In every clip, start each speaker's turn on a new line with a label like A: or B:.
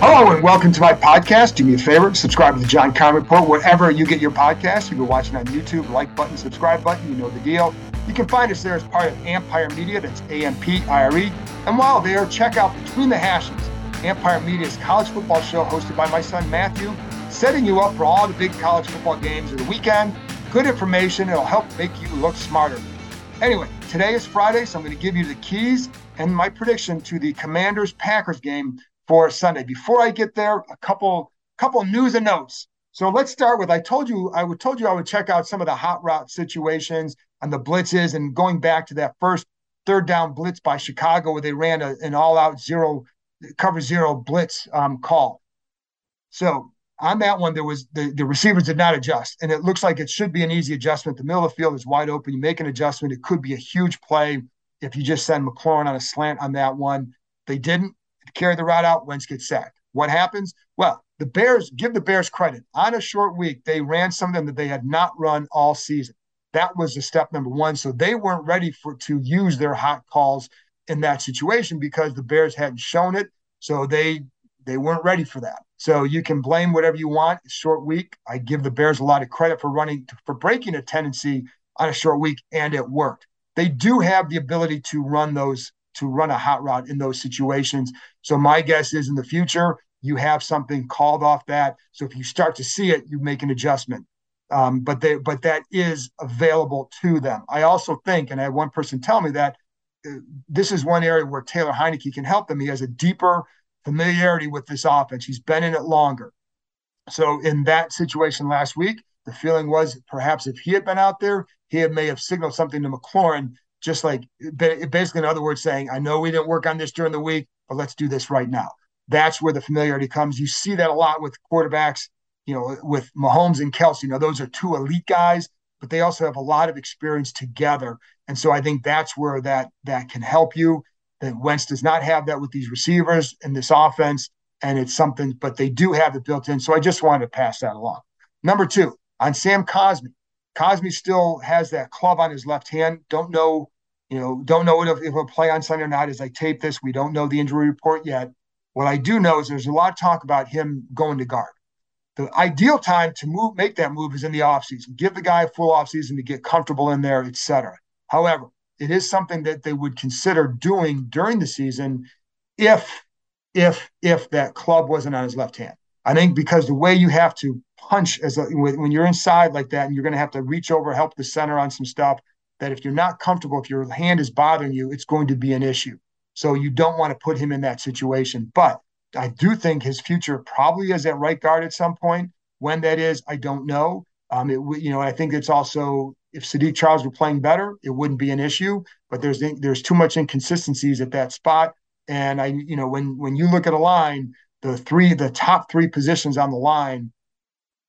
A: Hello and welcome to my podcast. Do me a favor, subscribe to the John Keim Report wherever you get your podcast. If you're watching on YouTube, like button, subscribe button, you know the deal. You can find us there as part of Ampire Media, that's A-M-P-I-R-E. And while there, check out Between the Hashes, Ampire Media's college football show hosted by my son Matthew, setting you up for all the big college football games of the weekend. Good information, it'll help make you look smarter. Anyway, today is Friday, so I'm going to give you the keys and my prediction to the Commanders Packers game for Sunday. Before I get there, a couple couple news and notes. So let's start with I told you I would told you I would check out some of the hot route situations and the blitzes and going back to that first third down blitz by Chicago where they ran a, an all out zero cover zero blitz um, call. So on that one, there was the, the receivers did not adjust, and it looks like it should be an easy adjustment. The middle of the field is wide open. You make an adjustment, it could be a huge play if you just send McLaurin on a slant on that one. They didn't carry the route out. Wentz gets sacked. What happens? Well, the Bears give the Bears credit. On a short week, they ran something that they had not run all season. That was the step number one. So they weren't ready for to use their hot calls in that situation because the Bears hadn't shown it. So they they weren't ready for that. So you can blame whatever you want. Short week. I give the Bears a lot of credit for running for breaking a tendency on a short week, and it worked. They do have the ability to run those to run a hot route in those situations. So my guess is in the future you have something called off that. So if you start to see it, you make an adjustment. Um, but they but that is available to them. I also think, and I had one person tell me that uh, this is one area where Taylor Heinicke can help them. He has a deeper familiarity with this offense. He's been in it longer. So in that situation last week, the feeling was perhaps if he had been out there, he may have signaled something to McLaurin, just like basically, in other words, saying, I know we didn't work on this during the week, but let's do this right now. That's where the familiarity comes. You see that a lot with quarterbacks, you know, with Mahomes and Kelce. You know, those are two elite guys, but they also have a lot of experience together. And so I think that's where that that can help you. That Wentz does not have that with these receivers in this offense, and it's something, but they do have it built in. So I just wanted to pass that along. Number two, on Sam Cosmi. Cosmi still has that club on his left hand. Don't know, you know, don't know if, if he'll play on Sunday or not. As I tape this, we don't know the injury report yet. What I do know is there's a lot of talk about him going to guard. The ideal time to move, make that move is in the offseason. Give the guy a full offseason to get comfortable in there, etc. However, it is something that they would consider doing during the season if if if that club wasn't on his left hand. I think because the way you have to punch as a, when you're inside like that, and you're going to have to reach over, help the center on some stuff. That if you're not comfortable, if your hand is bothering you, it's going to be an issue. So you don't want to put him in that situation. But I do think his future probably is at right guard at some point. When that is, I don't know. Um, it you know I think it's also if Saahdiq Charles were playing better, it wouldn't be an issue. But there's there's too much inconsistencies at that spot. And I you know when when you look at a line, the three the top three positions on the line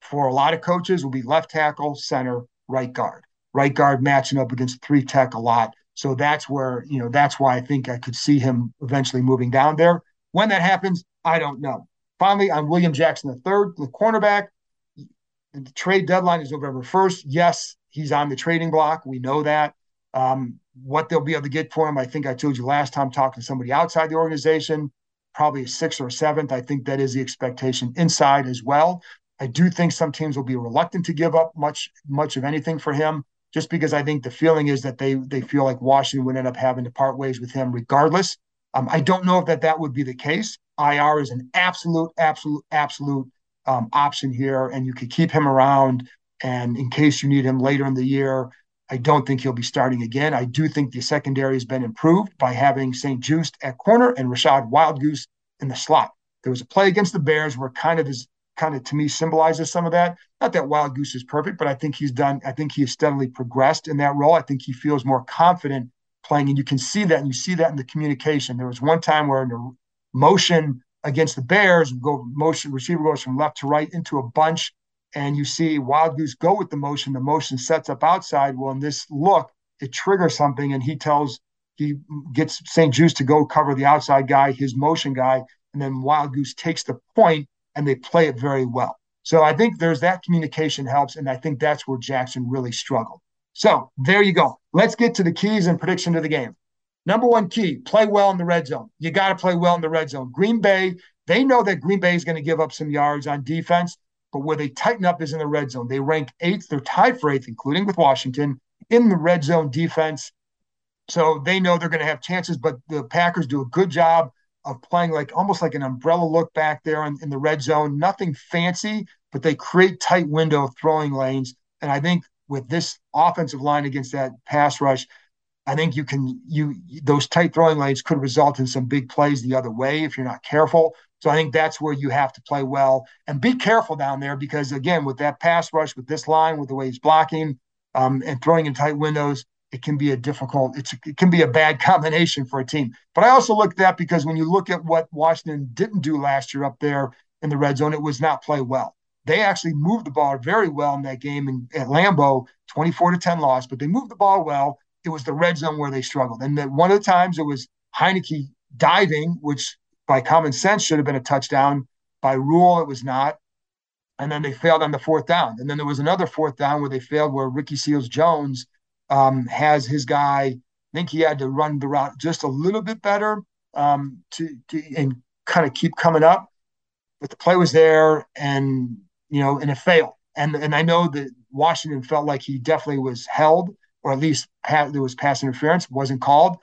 A: for a lot of coaches will be left tackle, center, right guard. Right guard matching up against three tech a lot. So that's where, you know, that's why I think I could see him eventually moving down there. When that happens, I don't know. Finally, on William Jackson III, the cornerback, the trade deadline is November 1st. Yes, he's on the trading block. We know that. Um, what they'll be able to get for him, I think I told you last time talking to somebody outside the organization, probably a sixth or a seventh. I think that is the expectation inside as well. I do think some teams will be reluctant to give up much much of anything for him, just because I think the feeling is that they they feel like Washington would end up having to part ways with him regardless. Um, I don't know if that that would be the case. IR is an absolute, absolute, absolute um, option here, and you could keep him around. And in case you need him later in the year, I don't think he'll be starting again. I do think the secondary has been improved by having St. Juste at corner and Rachad Wildgoose in the slot. There was a play against the Bears where kind of is kind of to me symbolizes some of that. Not that Wildgoose is perfect, but I think he's done, I think he has steadily progressed in that role. I think he feels more confident playing, and you can see that, and you see that in the communication. There was one time where in the motion against the Bears, go motion receiver goes from left to right into a bunch, and you see Wildgoose go with the motion. The motion sets up outside. Well, in this look, it triggers something, and he tells he gets St-Juste to go cover the outside guy, his motion guy, and then Wildgoose takes the point and they play it very well. So I think there's that communication helps, and I think that's where Jackson really struggled. So there you go. Let's get to the keys and prediction of the game. Number one key: play well in the red zone. You got to play well in the red zone. Green Bay, they know that Green Bay is going to give up some yards on defense, but where they tighten up is in the red zone. They rank eighth, they're tied for eighth, including with Washington, in the red zone defense. So they know they're going to have chances, but the Packers do a good job of playing like almost like an umbrella look back there in, in the red zone. Nothing fancy, but they create tight window throwing lanes. And I think with this offensive line against that pass rush, I think you can you those tight throwing lanes could result in some big plays the other way if you're not careful. So I think that's where you have to play well and be careful down there because again, with that pass rush, with this line, with the way he's blocking um, and throwing in tight windows, it can be a difficult, it's it can be a bad combination for a team. But I also look at that because when you look at what Washington didn't do last year up there in the red zone, it was not play well. They actually moved the ball very well in that game in, at Lambeau, 24 to 10 loss, but they moved the ball well. It was the red zone where they struggled. And then one of the times it was Heinicke diving, which by common sense should have been a touchdown. By rule, it was not. And then they failed on the fourth down. And then there was another fourth down where they failed where Ricky Seals Jones um, has his guy. I think he had to run the route just a little bit better um, to, to and kind of keep coming up. But the play was there, and you know, and it failed. And and I know that Washington felt like he definitely was held, or at least had, there was pass interference, wasn't called.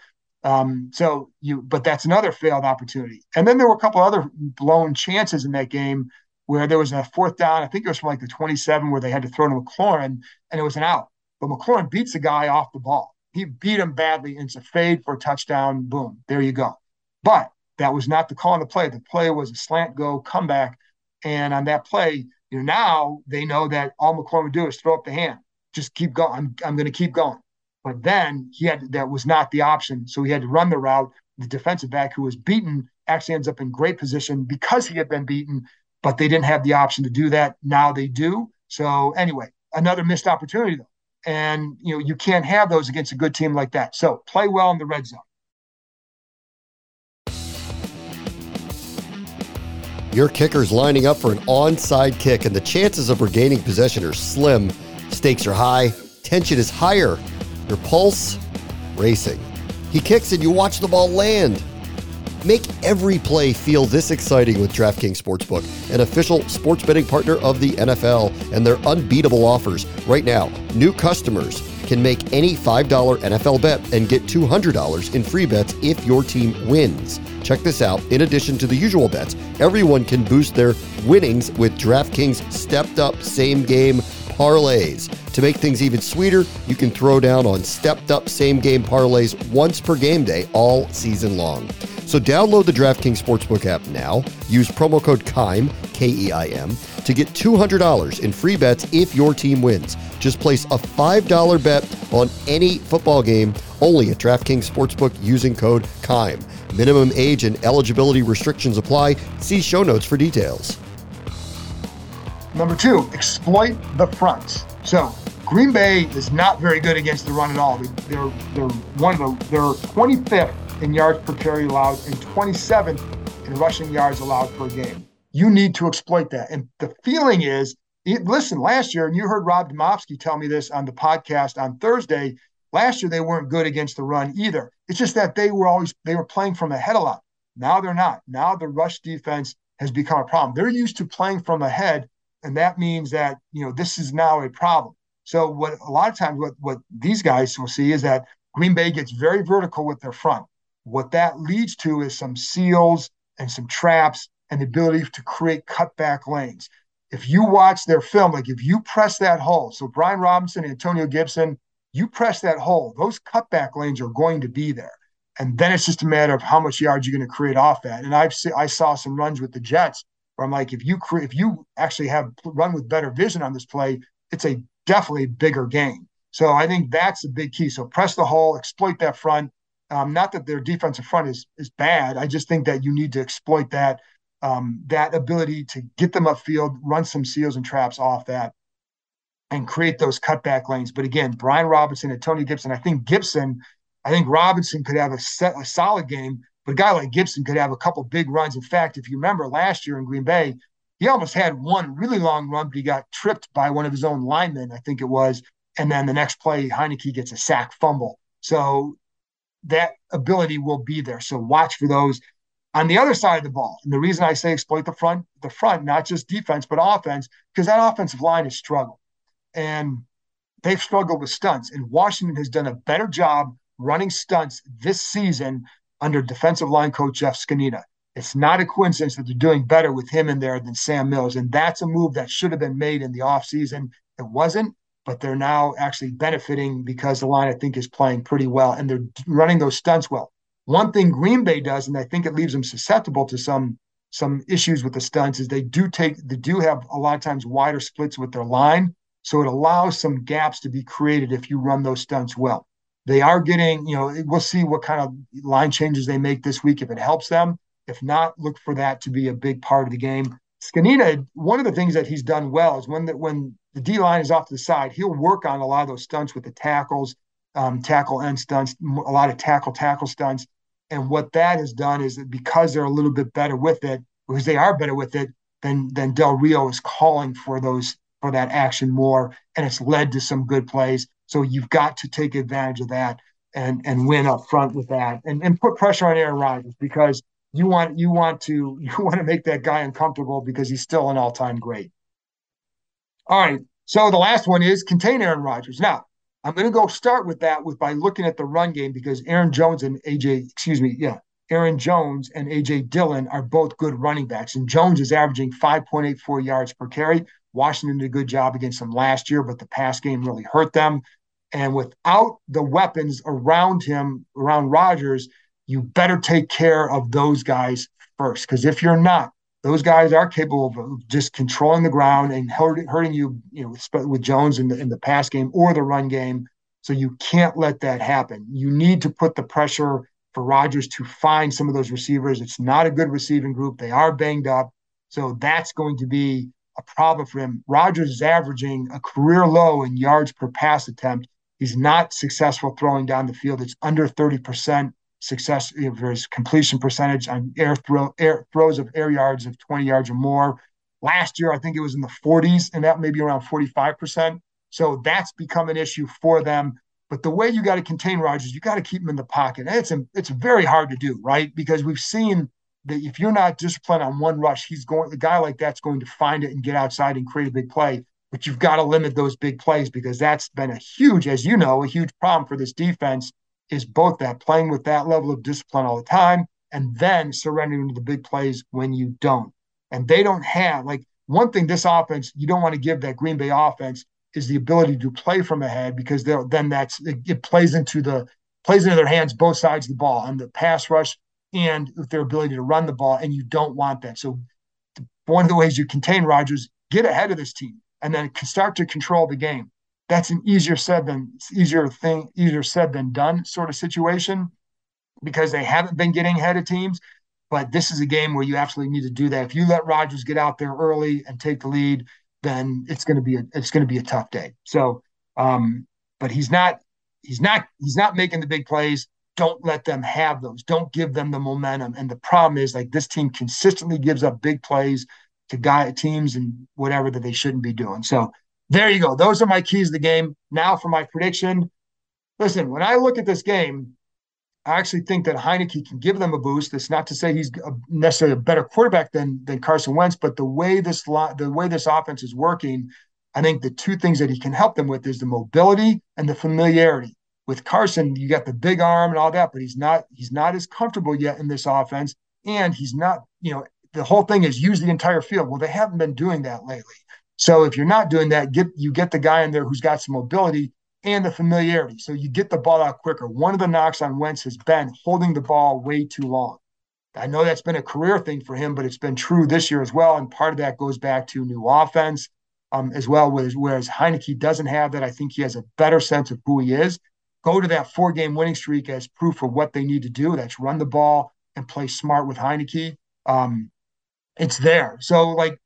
A: Um, so you, but that's another failed opportunity. And then there were a couple other blown chances in that game where there was a fourth down. I think it was from like the 27 where they had to throw to McLaurin, and it was an out. But McLaurin beats the guy off the ball. He beat him badly. It's a fade for a touchdown. Boom. There you go. But that was not the call on the play. The play was a slant go comeback. And on that play, you know, now they know that all McLaurin would do is throw up the hand. Just keep going. I'm, I'm going to keep going. But then he had that was not the option. So he had to run the route. The defensive back who was beaten actually ends up in great position because he had been beaten, but they didn't have the option to do that. Now they do. So anyway, another missed opportunity though and you know you can't have those against a good team like that. So play well in the red zone.
B: Your kicker's lining up for an onside kick, and the chances of regaining possession are slim. Stakes are high, tension is higher, your pulse racing. He kicks and you watch the ball land. Make every play feel this exciting with DraftKings Sportsbook, an official sports betting partner of the NFL, and their unbeatable offers. Right now, new customers can make any $5 NFL bet and get $200 in free bets if your team wins. Check this out. In addition to the usual bets, everyone can boost their winnings with DraftKings stepped up same game parlays. To make things even sweeter, you can throw down on stepped up same game parlays once per game day all season long. So download the DraftKings Sportsbook app now. Use promo code KEIM, K E I M, to get $200 in free bets if your team wins. Just place a $5 bet on any football game only at DraftKings Sportsbook using code KEIM. Minimum age and eligibility restrictions apply. See show notes for details.
A: Number two, exploit the fronts. So Green Bay is not very good against the run at all. They're they're one of the they're 25th in yards per carry allowed and 27th in rushing yards allowed per game. You need to exploit that. And the feeling is, listen, last year, and you heard Rob Demovsky tell me this on the podcast on Thursday. Last year they weren't good against the run either. It's just that they were always they were playing from ahead a lot. Now they're not. Now the rush defense has become a problem. They're used to playing from ahead, and that means that you know this is now a problem. So what a lot of times what what these guys will see is that Green Bay gets very vertical with their front. What that leads to is some seals and some traps and the ability to create cutback lanes. If you watch their film, like if you press that hole, so Brian Robinson, and Antonio Gibson, you press that hole, those cutback lanes are going to be there. And then it's just a matter of how much yards you're going to create off that. And I've I saw some runs with the Jets where I'm like, if you cre- if you actually have run with better vision on this play, it's a definitely bigger game. So I think that's a big key. So press the hole, exploit that front. Um, not that their defensive front is is bad. I just think that you need to exploit that um, that ability to get them upfield, run some seals and traps off that, and create those cutback lanes. But again, Brian Robinson and Tony Gibson. I think Gibson. I think Robinson could have a, set, a solid game, but a guy like Gibson could have a couple big runs. In fact, if you remember last year in Green Bay, he almost had one really long run, but he got tripped by one of his own linemen, I think it was. And then the next play, Heinicke gets a sack fumble. So that ability will be there. So watch for those. On the other side of the ball, and the reason I say exploit the front, the front, not just defense, but offense, because that offensive line has struggled. And they've struggled with stunts. And Washington has done a better job running stunts this season under defensive line coach Jeff Zgonina. It's not a coincidence that they're doing better with him in there than Sam Mills. And that's a move that should have been made in the offseason. It wasn't, but they're now actually benefiting because the line, I think, is playing pretty well and they're running those stunts well. One thing Green Bay does, and I think it leaves them susceptible to some some issues with the stunts, is they do take they do have a lot of times wider splits with their line. So it allows some gaps to be created if you run those stunts well. They are getting, you know, we'll see what kind of line changes they make this week if it helps them. If not, look for that to be a big part of the game. Zgonina, one of the things that he's done well is when that when the D line is off to the side, he'll work on a lot of those stunts with the tackles, um, tackle end stunts, a lot of tackle tackle stunts. And what that has done is that because they're a little bit better with it, because they are better with it, then then Del Rio is calling for those for that action more, and it's led to some good plays. So you've got to take advantage of that and and win up front with that, and and put pressure on Aaron Rodgers because you want you want to you want to make that guy uncomfortable because he's still an all time great. All right, so the last one is contain Aaron Rodgers. Now I'm going to go start with that with by looking at the run game because Aaron Jones and AJ, excuse me, yeah, Aaron Jones and AJ Dillon are both good running backs, and Jones is averaging 5.84 yards per carry. Washington did a good job against them last year, but the pass game really hurt them. And without the weapons around him, around Rodgers, you better take care of those guys first. Because if you're not, those guys are capable of just controlling the ground and hurting, hurting you, you know, with, with Jones in the in the pass game or the run game. So you can't let that happen. You need to put the pressure for Rodgers to find some of those receivers. It's not a good receiving group. They are banged up. So that's going to be a problem for him. Rodgers is averaging a career low in yards per pass attempt. He's not successful throwing down the field. It's under 30% success for his completion percentage on air throw air throws of air yards of 20 yards or more. Last year, I think it was in the 40s, and that may be around 45%. So that's become an issue for them. But the way you got to contain Rodgers, you got to keep him in the pocket. And it's it's very hard to do, right? Because we've seen that if you're not disciplined on one rush, he's going a guy like that's going to find it and get outside and create a big play. But you've got to limit those big plays because that's been a huge, as you know, a huge problem for this defense is both that playing with that level of discipline all the time and then surrendering to the big plays when you don't. And they don't have like one thing this offense you don't want to give that Green Bay offense is the ability to play from ahead because then that's it, it plays into the plays into their hands both sides of the ball on the pass rush and their ability to run the ball and you don't want that. So one of the ways you contain Rodgers, get ahead of this team and then start to control the game that's an easier said than easier thing, easier said than done sort of situation because they haven't been getting ahead of teams. But this is a game where you absolutely need to do that. If you let Rodgers get out there early and take the lead, then it's going to be a it's going to be a tough day. So, um, but he's not he's not he's not making the big plays. Don't let them have those. Don't give them the momentum. And the problem is like this team consistently gives up big plays to guy teams and whatever that they shouldn't be doing. So there you go. Those are my keys to the game. Now for my prediction. Listen, when I look at this game, I actually think that Heinicke can give them a boost. It's not to say he's a, necessarily a better quarterback than than Carson Wentz, but the way this the way this offense is working, I think the two things that he can help them with is the mobility and the familiarity. With Carson, you got the big arm and all that, but he's not he's not as comfortable yet in this offense, and he's not you know the whole thing is use the entire field. Well, they haven't been doing that lately. So if you're not doing that, get you get the guy in there who's got some mobility and the familiarity. So you get the ball out quicker. One of the knocks on Wentz has been holding the ball way too long. I know that's been a career thing for him, but it's been true this year as well. And part of that goes back to new offense um, as well. Whereas, whereas Heinicke doesn't have that, I think he has a better sense of who he is. Go to that four game winning streak as proof of what they need to do. That's run the ball and play smart with Heinicke. Um, it's there. So, like,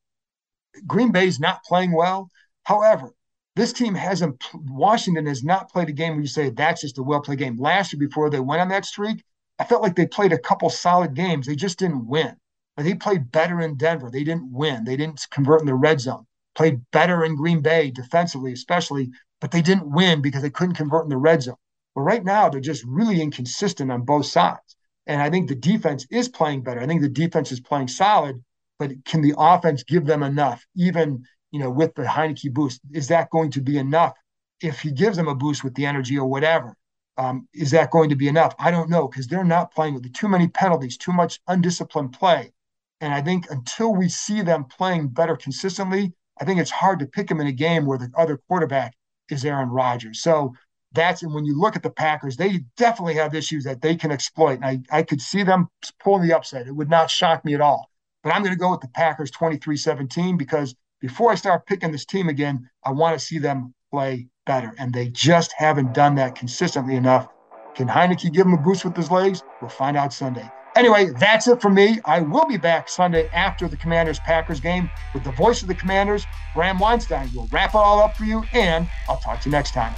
A: Green Bay's not playing well. However, this team hasn't, Washington has not played a game where you say that's just a well played game. Last year, before they went on that streak, I felt like they played a couple solid games. They just didn't win. They played better in Denver. They didn't win. They didn't convert in the red zone. Played better in Green Bay defensively, especially, but they didn't win because they couldn't convert in the red zone. But right now, they're just really inconsistent on both sides. And I think the defense is playing better. I think the defense is playing solid, but can the offense give them enough, even you know, with the Heinicke boost? Is that going to be enough if he gives them a boost with the energy or whatever? Um, is that going to be enough? I don't know because they're not playing with too many penalties, too much undisciplined play. And I think until we see them playing better consistently, I think it's hard to pick them in a game where the other quarterback is Aaron Rodgers. So that's and when you look at the Packers, they definitely have issues that they can exploit. And I, I could see them pulling the upset. It would not shock me at all. But I'm going to go with the Packers 23 17 because before I start picking this team again, I want to see them play better. And they just haven't done that consistently enough. Can Heinicke give him a boost with his legs? We'll find out Sunday. Anyway, that's it for me. I will be back Sunday after the Commanders Packers game with the voice of the Commanders, Bram Weinstein. We'll wrap it all up for you, and I'll talk to you next time.